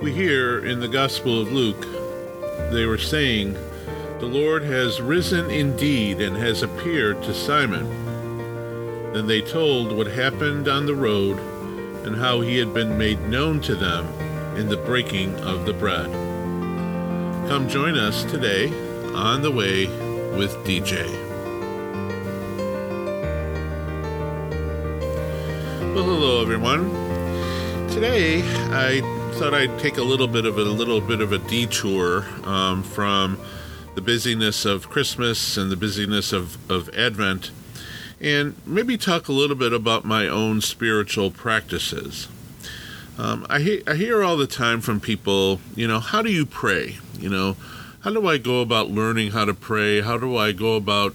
We hear in the Gospel of Luke, they were saying, The Lord has risen indeed and has appeared to Simon. Then they told what happened on the road and how he had been made known to them in the breaking of the bread. Come join us today on the way with DJ. Well, hello everyone. Today I thought I'd take a little bit of a, little bit of a detour um, from the busyness of Christmas and the busyness of, of Advent and maybe talk a little bit about my own spiritual practices. Um, I, he- I hear all the time from people, you know, how do you pray? You know, how do I go about learning how to pray? How do I go about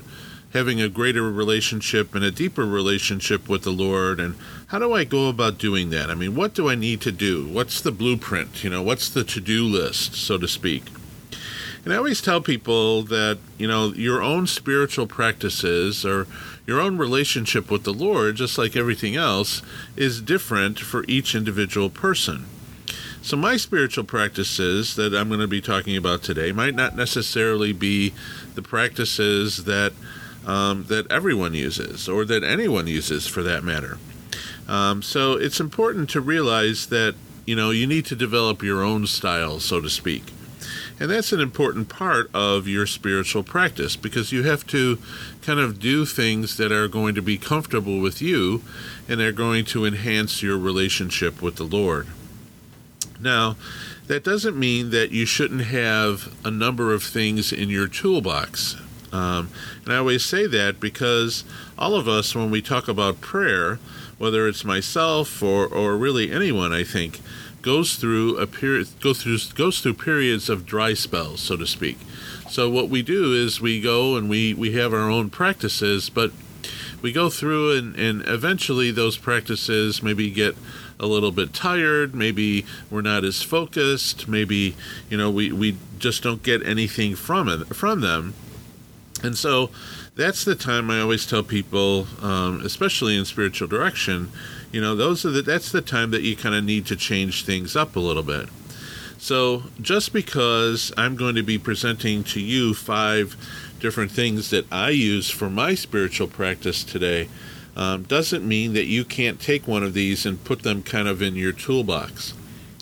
having a greater relationship and a deeper relationship with the Lord? And how do I go about doing that? I mean, what do I need to do? What's the blueprint? You know, what's the to do list, so to speak? And I always tell people that, you know, your own spiritual practices or your own relationship with the Lord, just like everything else, is different for each individual person. So, my spiritual practices that I'm going to be talking about today might not necessarily be the practices that um, that everyone uses or that anyone uses for that matter. Um, so, it's important to realize that you know you need to develop your own style, so to speak. And that's an important part of your spiritual practice because you have to kind of do things that are going to be comfortable with you and are going to enhance your relationship with the Lord. Now, that doesn't mean that you shouldn't have a number of things in your toolbox. Um, and I always say that because all of us, when we talk about prayer, whether it's myself or, or really anyone, I think, goes through a period go through goes through periods of dry spells, so to speak. So what we do is we go and we we have our own practices, but we go through and, and eventually those practices maybe get a little bit tired maybe we're not as focused maybe you know we, we just don't get anything from it from them and so that's the time i always tell people um, especially in spiritual direction you know those are the that's the time that you kind of need to change things up a little bit. So just because i'm going to be presenting to you five different things that i use for my spiritual practice today um, doesn't mean that you can't take one of these and put them kind of in your toolbox.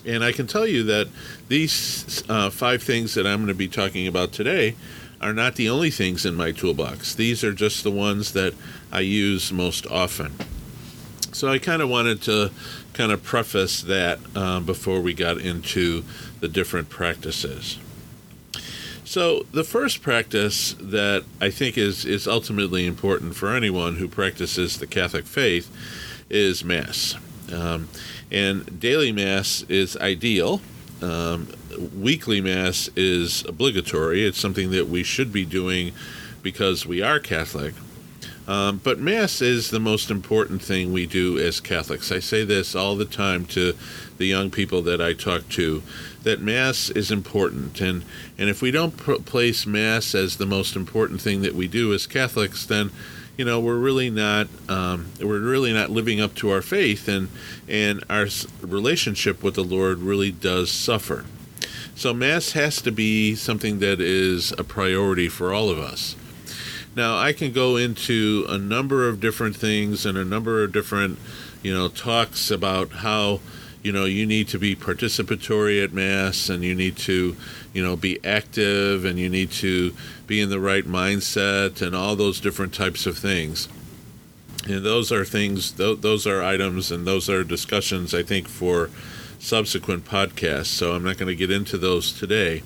And i can tell you that these uh, five things that i'm going to be talking about today are not the only things in my toolbox these are just the ones that i use most often so I kind of wanted to kind of preface that uh, before we got into the different practices. So the first practice that I think is is ultimately important for anyone who practices the Catholic faith is Mass, um, and daily Mass is ideal. Um, weekly Mass is obligatory. It's something that we should be doing because we are Catholic. Um, but Mass is the most important thing we do as Catholics. I say this all the time to the young people that I talk to that Mass is important. And, and if we don't pr- place Mass as the most important thing that we do as Catholics, then you know we're really not um, we're really not living up to our faith and and our relationship with the Lord really does suffer. So Mass has to be something that is a priority for all of us. Now, I can go into a number of different things and a number of different, you know, talks about how, you know, you need to be participatory at Mass and you need to, you know, be active and you need to be in the right mindset and all those different types of things. And those are things, those are items and those are discussions, I think, for subsequent podcasts. So I'm not going to get into those today.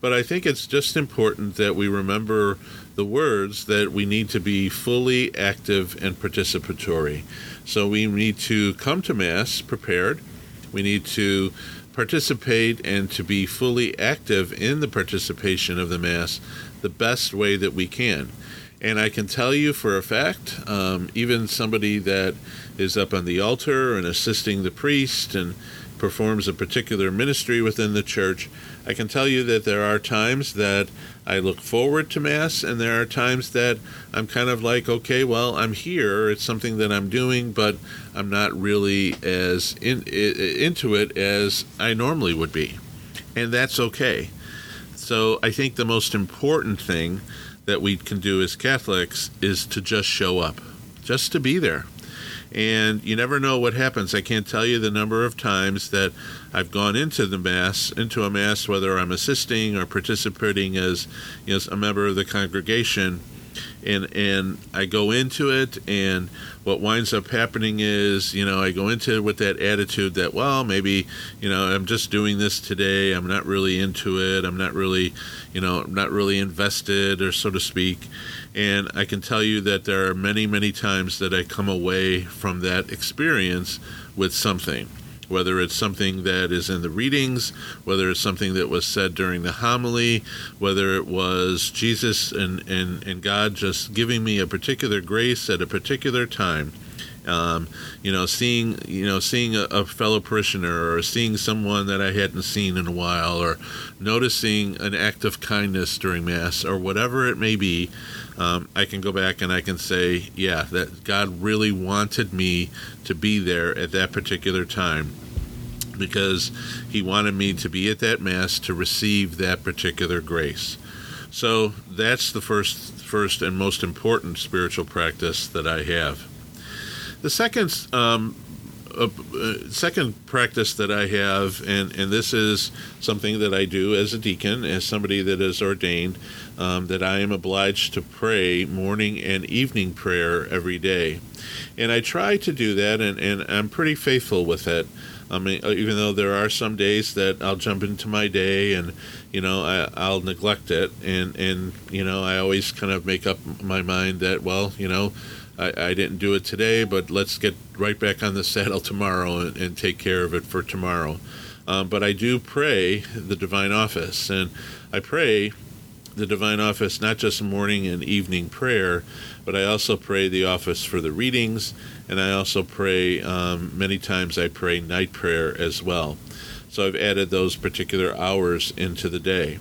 But I think it's just important that we remember the words that we need to be fully active and participatory. So we need to come to Mass prepared. We need to participate and to be fully active in the participation of the Mass the best way that we can. And I can tell you for a fact, um, even somebody that is up on the altar and assisting the priest and performs a particular ministry within the church, I can tell you that there are times that I look forward to Mass, and there are times that I'm kind of like, okay, well, I'm here. It's something that I'm doing, but I'm not really as in, into it as I normally would be. And that's okay. So I think the most important thing that we can do as Catholics is to just show up, just to be there and you never know what happens. I can't tell you the number of times that I've gone into the mass, into a mass, whether I'm assisting or participating as you know, a member of the congregation, and and I go into it, and what winds up happening is, you know, I go into it with that attitude that, well, maybe, you know, I'm just doing this today. I'm not really into it. I'm not really, you know, I'm not really invested, or so to speak. And I can tell you that there are many, many times that I come away from that experience with something. Whether it's something that is in the readings, whether it's something that was said during the homily, whether it was Jesus and, and, and God just giving me a particular grace at a particular time, um, you know, seeing you know seeing a, a, fellow parishioner or seeing someone that I hadn't seen in a while, or noticing an act of kindness during mass, or whatever it may be, um, I can go back and I can say, yeah, that God really wanted me to be there at that particular time because He wanted me to be at that mass to receive that particular grace. So that's the first, first and most important spiritual practice that I have. The second um, uh, second practice that I have, and, and this is something that I do as a deacon, as somebody that is ordained, um, that I am obliged to pray morning and evening prayer every day. And I try to do that, and, and I'm pretty faithful with it. I mean, uh, even though there are some days that I'll jump into my day and, you know, I, I'll neglect it. And, and, you know, I always kind of make up my mind that, well, you know, I, I didn't do it today, but let's get right back on the saddle tomorrow and, and take care of it for tomorrow. Um, but I do pray the divine office, and I pray the divine office not just morning and evening prayer, but I also pray the office for the readings, and I also pray um, many times I pray night prayer as well. So I've added those particular hours into the day.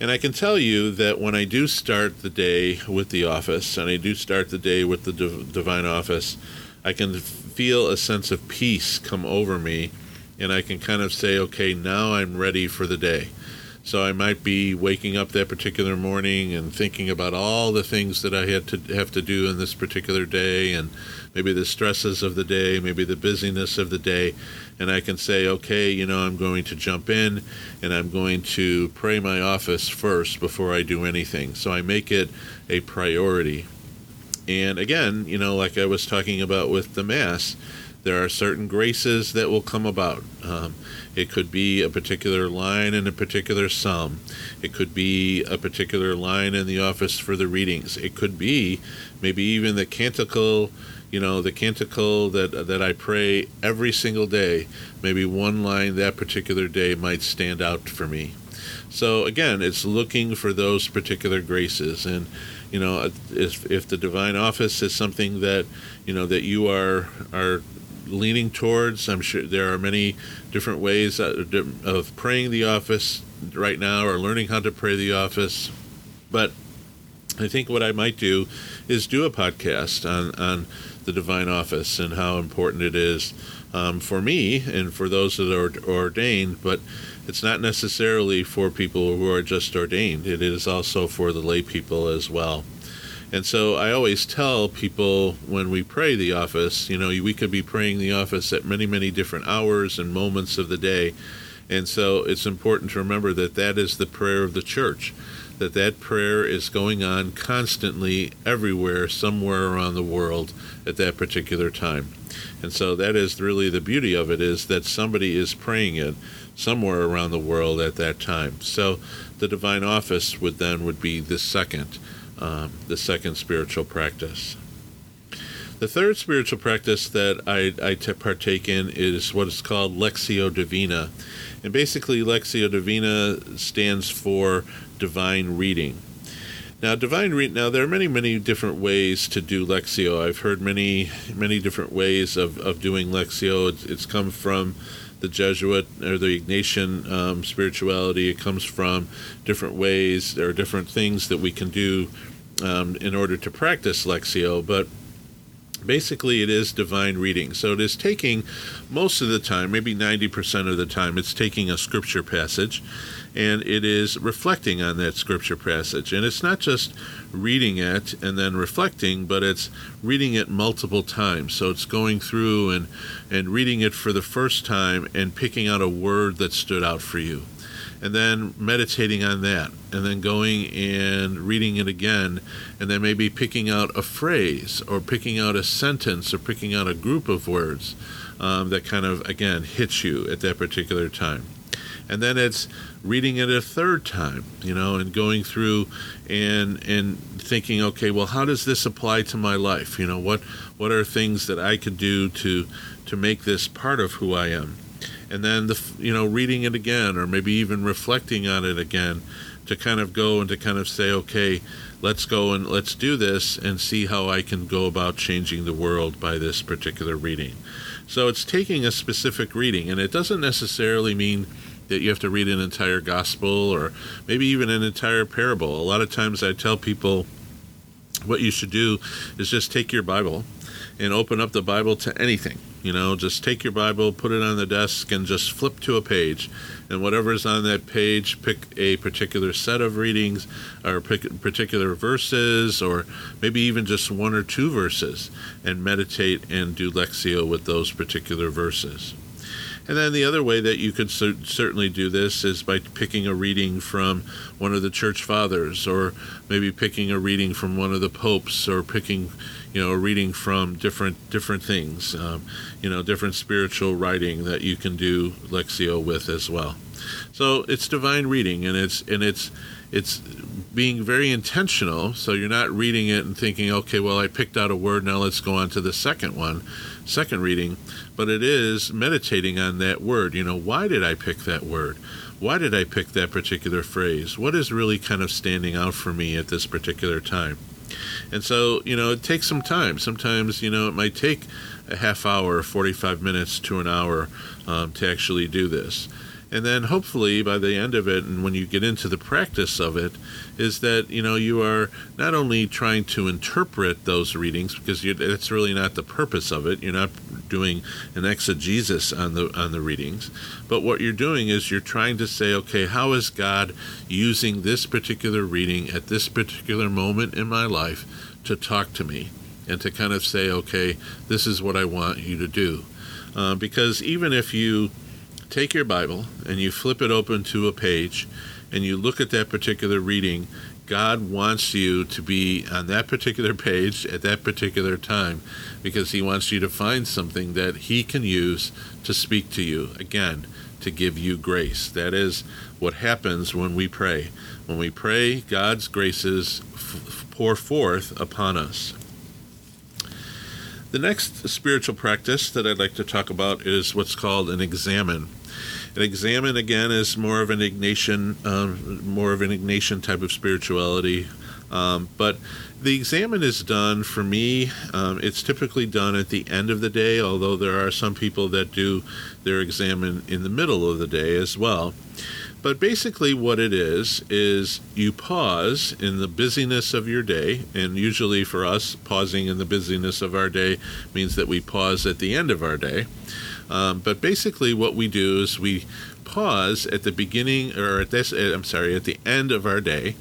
And I can tell you that when I do start the day with the office, and I do start the day with the divine office, I can feel a sense of peace come over me, and I can kind of say, okay, now I'm ready for the day. So I might be waking up that particular morning and thinking about all the things that I had to have to do in this particular day, and maybe the stresses of the day, maybe the busyness of the day and I can say, okay, you know, I'm going to jump in and I'm going to pray my office first before I do anything. So I make it a priority. And again, you know, like I was talking about with the Mass, there are certain graces that will come about. Um, it could be a particular line in a particular psalm. It could be a particular line in the office for the readings. It could be maybe even the canticle you know, the canticle that that I pray every single day, maybe one line that particular day might stand out for me. So again, it's looking for those particular graces, and you know, if if the divine office is something that you know that you are are leaning towards, I'm sure there are many different ways of praying the office right now, or learning how to pray the office, but I think what I might do is do a podcast on on the divine office and how important it is um, for me and for those that are ordained, but it's not necessarily for people who are just ordained. It is also for the lay people as well. And so I always tell people when we pray the office, you know, we could be praying the office at many, many different hours and moments of the day. And so it's important to remember that that is the prayer of the church that that prayer is going on constantly everywhere somewhere around the world at that particular time and so that is really the beauty of it is that somebody is praying it somewhere around the world at that time so the divine office would then would be the second um, the second spiritual practice the third spiritual practice that I, I partake in is what is called Lectio Divina. And basically, Lectio Divina stands for divine reading. Now, divine read. Now, there are many, many different ways to do Lectio. I've heard many, many different ways of, of doing Lectio. It's, it's come from the Jesuit or the Ignatian um, spirituality. It comes from different ways. There are different things that we can do um, in order to practice Lectio, but basically it is divine reading. So it is taking most of the time, maybe 90% of the time, it's taking a scripture passage and it is reflecting on that scripture passage. And it's not just reading it and then reflecting, but it's reading it multiple times. So it's going through and, and reading it for the first time and picking out a word that stood out for you. And then meditating on that, and then going and reading it again, and then maybe picking out a phrase, or picking out a sentence, or picking out a group of words um, that kind of, again, hits you at that particular time. And then it's reading it a third time you know and going through and and thinking okay well how does this apply to my life? You know what what are things that i could do to to make this part of who i am and then the you know reading it again or maybe even reflecting on it again to kind of go and to kind of say okay let's go and let's do this and see how i can go about changing the world by this particular reading so it's taking a specific reading and it doesn't necessarily mean that you have to read an entire gospel or maybe even an entire parable. A lot of times I tell people what you should do is just take your Bible and open up the Bible to anything. You know, just take your Bible, put it on the desk, and just flip to a page. And whatever's on that page, pick a particular set of readings or pick particular verses, or maybe even just one or two verses, and meditate and do Lectio with those particular verses. And then the other way that you could cer- certainly do this is by picking a reading from one of the church fathers, or maybe picking a reading from one of the popes, or picking, you know, reading from different different things, um, you know, different spiritual writing that you can do Lectio with as well. So it's divine reading, and it's and it's it's being very intentional. So you're not reading it and thinking, okay, well, I picked out a word, now let's go on to the second one, second reading. But it is meditating on that word. You know, why did I pick that word? Why did I pick that particular phrase? What is really kind of standing out for me at this particular time? And so, you know, it takes some time. Sometimes, you know, it might take a half hour, 45 minutes to an hour um, to actually do this and then hopefully by the end of it and when you get into the practice of it is that you know you are not only trying to interpret those readings because that's really not the purpose of it. You're not doing an exegesis on the on the readings. But what you're doing is you're trying to say okay how is god using this particular reading at this particular moment in my life to talk to me and to kind of say okay this is what i want you to do? Uh, because even if you take your Bible and you flip it open to a page and you look at that particular reading, God wants you to be on that particular page at that particular time because He wants you to find something that He can use to speak to you. Again, to give you grace. That is what happens when we pray. When we pray, God's graces f- pour forth upon us. The next spiritual practice that I'd like to talk about is what's called an examen. An examen again is more of an Ignatian, um, more of an Ignatian type of spirituality. Um, but the examen is done for me. Um, it's typically done at the end of the day, although there are some people that do their examen in the middle of the day as well. But basically, what it is, is you pause in the busyness of your day. And usually for us, pausing in the busyness of our day means that we pause at the end of our day. Um, but basically, what we do is we pause at the beginning, or at this, uh, I'm sorry, at the end of our day,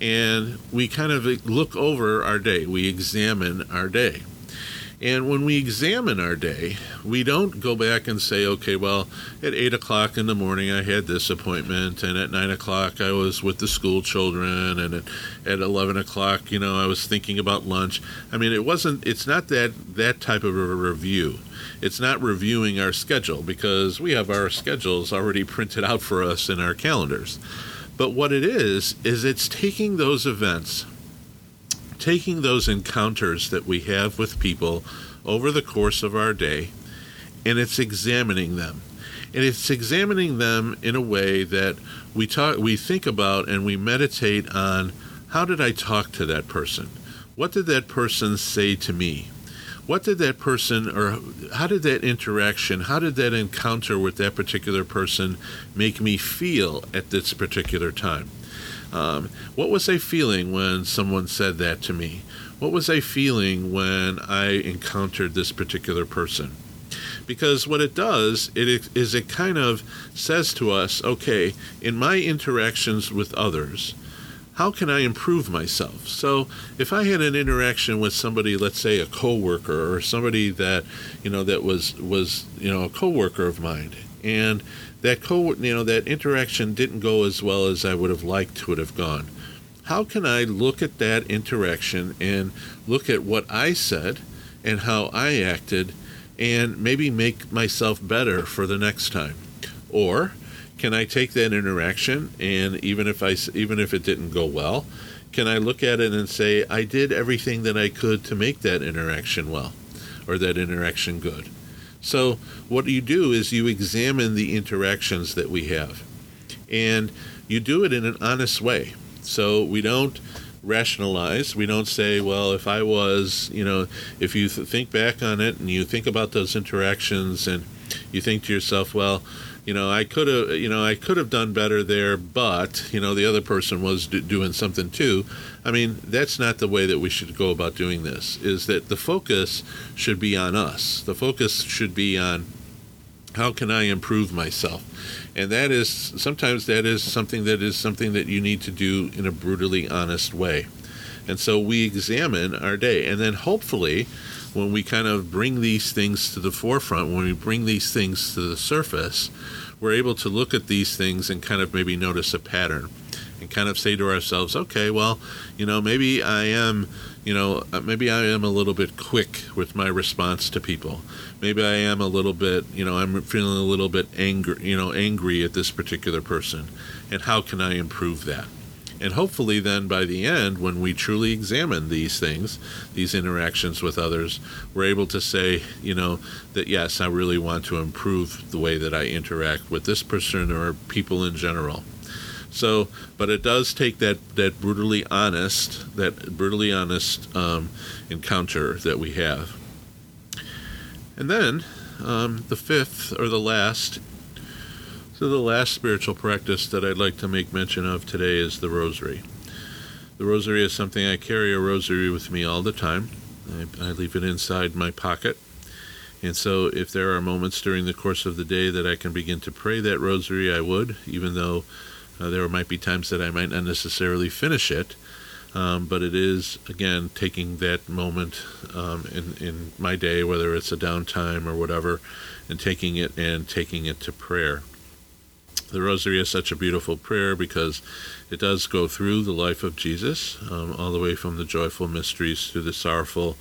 and we kind of look over our day. We examine our day. And when we examine our day, we don't go back and say, okay, well, at 8 o'clock in the morning I had this appointment, and at 9 o'clock I was with the school children, and at, at 11 o'clock, you know, I was thinking about lunch. I mean, it wasn't, it's not that, that type of a review. It's not reviewing our schedule because we have our schedules already printed out for us in our calendars. But what it is, is it's taking those events taking those encounters that we have with people over the course of our day and it's examining them. And it's examining them in a way that we talk we think about and we meditate on how did I talk to that person? What did that person say to me? What did that person, or how did that interaction, how did that encounter with that particular person make me feel at this particular time? Um, what was I feeling when someone said that to me? What was I feeling when I encountered this particular person? Because what it does it is it kind of says to us, okay, in my interactions with others, how can I improve myself? So if I had an interaction with somebody, let's say a coworker or somebody that you know that was was you know a coworker of mine, and that co you know that interaction didn't go as well as I would have liked to have gone. How can I look at that interaction and look at what I said and how I acted, and maybe make myself better for the next time, or can I take that interaction and even if I even if it didn't go well, can I look at it and say I did everything that I could to make that interaction well or that interaction good? So what you do is you examine the interactions that we have and you do it in an honest way. So we don't rationalize. We don't say, well, if I was, you know, if you th- think back on it and you think about those interactions and you think to yourself, well, you know, I could have, you know, I could have done better there, but you know, the other person was do- doing something too. I mean, that's not the way that we should go about doing this. Is that the focus should be on us. The focus should be on how can I improve myself, and that is sometimes that is something that is something that you need to do in a brutally honest way. And so we examine our day, and then hopefully when we kind of bring these things to the forefront, when we bring these things to the surface, we're able to look at these things and kind of maybe notice a pattern and kind of say to ourselves, okay, well, you know, maybe I am, you know, uh, maybe I am a little bit quick with my response to people. Maybe I am a little bit, you know, I'm feeling a little bit angry, you know, angry at this particular person. And how can I improve that? And hopefully, then by the end, when we truly examine these things, these interactions with others, we're able to say, you know, that yes, I really want to improve the way that I interact with this person or people in general. So, but it does take that, that brutally honest, that brutally honest um, encounter that we have. And then um, the fifth or the last so, the last spiritual practice that I'd like to make mention of today is the rosary. The rosary is something I carry a rosary with me all the time. I, I, leave it inside my pocket. And so, if there are moments during the course of the day that I can begin to pray that rosary, I would, even though uh, there might be times that I might not necessarily finish it. Um, but it is, again, taking that moment um, in, in my day, whether it's a downtime or whatever, and taking it and taking it to prayer. The Rosary is such a beautiful prayer because it does go through the life of Jesus, um, all the way from the joyful mysteries to the sorrowful,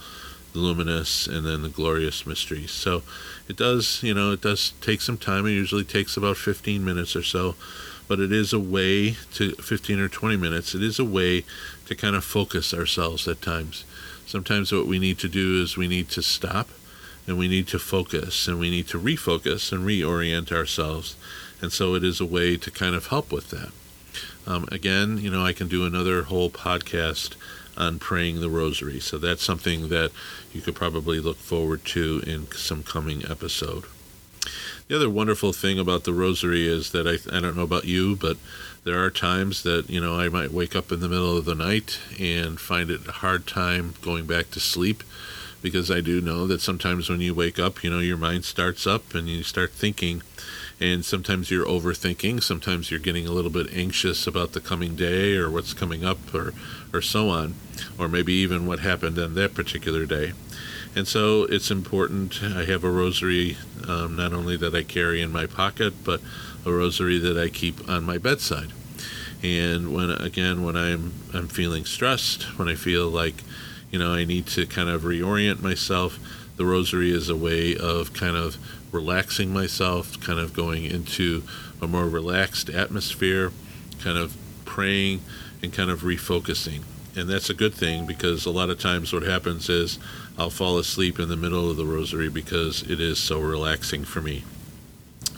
the luminous, and then the glorious mysteries. So it does, you know, it does take some time. It usually takes about 15 minutes or so, but it is a way to 15 or 20 minutes. It is a way to kind of focus ourselves at times. Sometimes what we need to do is we need to stop and we need to focus and we need to refocus and reorient ourselves and so it is a way to kind of help with that. Um, again, you know, I can do another whole podcast on praying the rosary. So that's something that you could probably look forward to in some coming episode. The other wonderful thing about the rosary is that I, I don't know about you, but there are times that, you know, I might wake up in the middle of the night and find it a hard time going back to sleep because I do know that sometimes when you wake up, you know, your mind starts up and you start thinking and sometimes you're overthinking sometimes you're getting a little bit anxious about the coming day or what's coming up or or so on or maybe even what happened on that particular day and so it's important i have a rosary um, not only that i carry in my pocket but a rosary that i keep on my bedside and when again when i'm i'm feeling stressed when i feel like you know i need to kind of reorient myself the rosary is a way of kind of relaxing myself, kind of going into a more relaxed atmosphere, kind of praying and kind of refocusing. And that's a good thing because a lot of times what happens is I'll fall asleep in the middle of the rosary because it is so relaxing for me.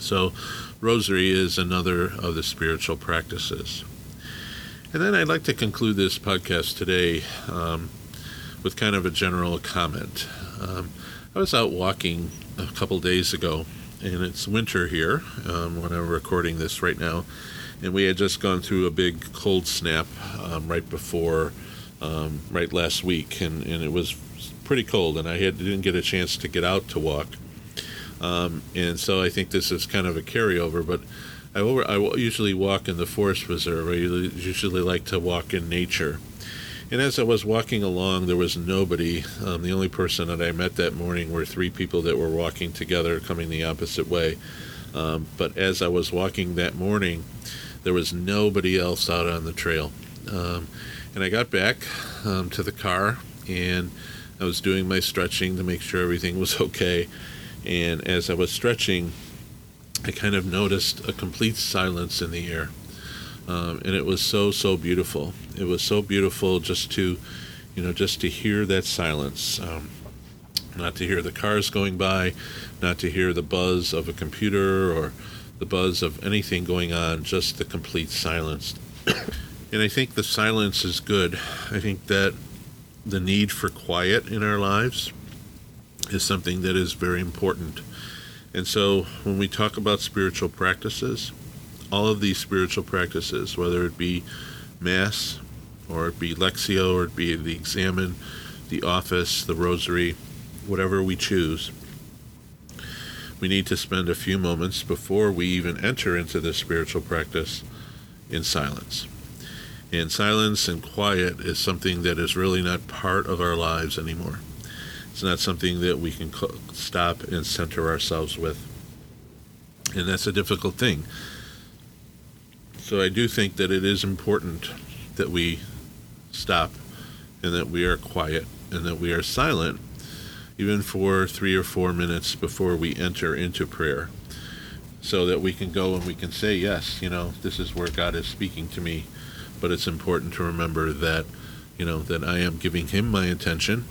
So, rosary is another of the spiritual practices. And then I'd like to conclude this podcast today um, with kind of a general comment. Um, I was out walking a couple days ago, and it's winter here um, when I'm recording this right now. And we had just gone through a big cold snap um, right before, um, right last week, and, and it was pretty cold, and I had, didn't get a chance to get out to walk. Um, and so I think this is kind of a carryover, but I, over, I usually walk in the forest reserve. I usually like to walk in nature. And as I was walking along, there was nobody. Um, the only person that I met that morning were three people that were walking together, coming the opposite way. Um, but as I was walking that morning, there was nobody else out on the trail. Um, and I got back um, to the car and I was doing my stretching to make sure everything was okay. And as I was stretching, I kind of noticed a complete silence in the air. Um, and it was so so beautiful. It was so beautiful just to, you know, just to hear that silence, um, not to hear the cars going by, not to hear the buzz of a computer or the buzz of anything going on, just the complete silence. and I think the silence is good. I think that the need for quiet in our lives is something that is very important. And so when we talk about spiritual practices, all of these spiritual practices, whether it be Mass, or it be Lectio, or it be the Examen, the Office, the Rosary, whatever we choose, we need to spend a few moments before we even enter into this spiritual practice in silence. And silence and quiet is something that is really not part of our lives anymore. It's not something that we can stop and center ourselves with. And that's a difficult thing so I do think that it is important that we stop and that we are quiet and that we are silent, even for three or four minutes before we enter into prayer, so that we can go and we can say, Yes, you know, this is where God is speaking to me. But it's important to remember that, you know, that I am giving Him my attention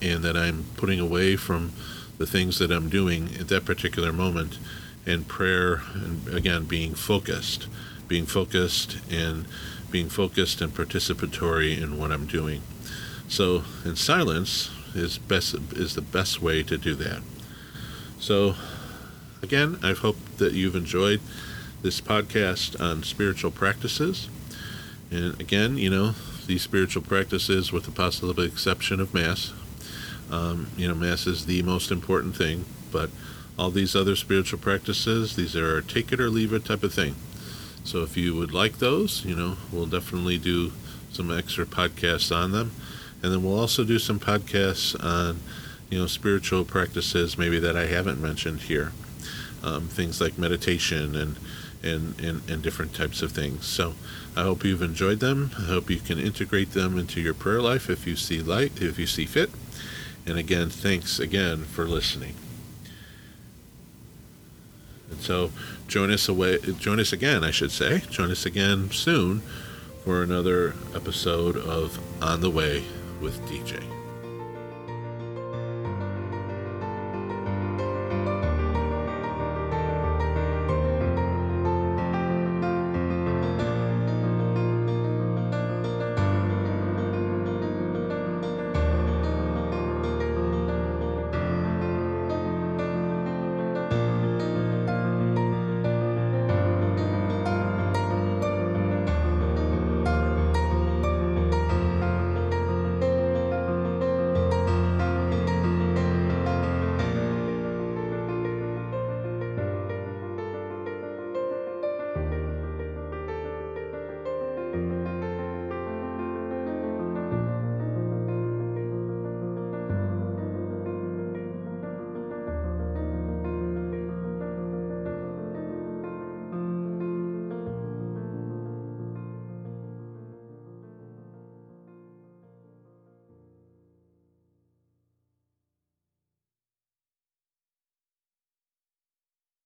and that I'm putting away from the things that I'm doing at that particular moment and prayer and again being focused being focused and being focused and participatory in what I'm doing. So, in silence is best is the best way to do that. So, again, I hope that you've enjoyed this podcast on spiritual practices. And again, you know, these spiritual practices, with the possible exception of Mass, um, you know, Mass is the most important thing, but all these other spiritual practices, these are take it or leave it type of thing. So if you would like those, you know, we'll definitely do some extra podcasts on them. And then we'll also do some podcasts on, you know, spiritual practices maybe that I haven't mentioned here. Um, things like meditation and, and, and, and different types of things. So I hope you've enjoyed them. I hope you can integrate them into your prayer life if you see light, if you see fit. And again, thanks again for listening. And so join us away join us again, I should say. Join us again soon for another episode of On the Way with DJ.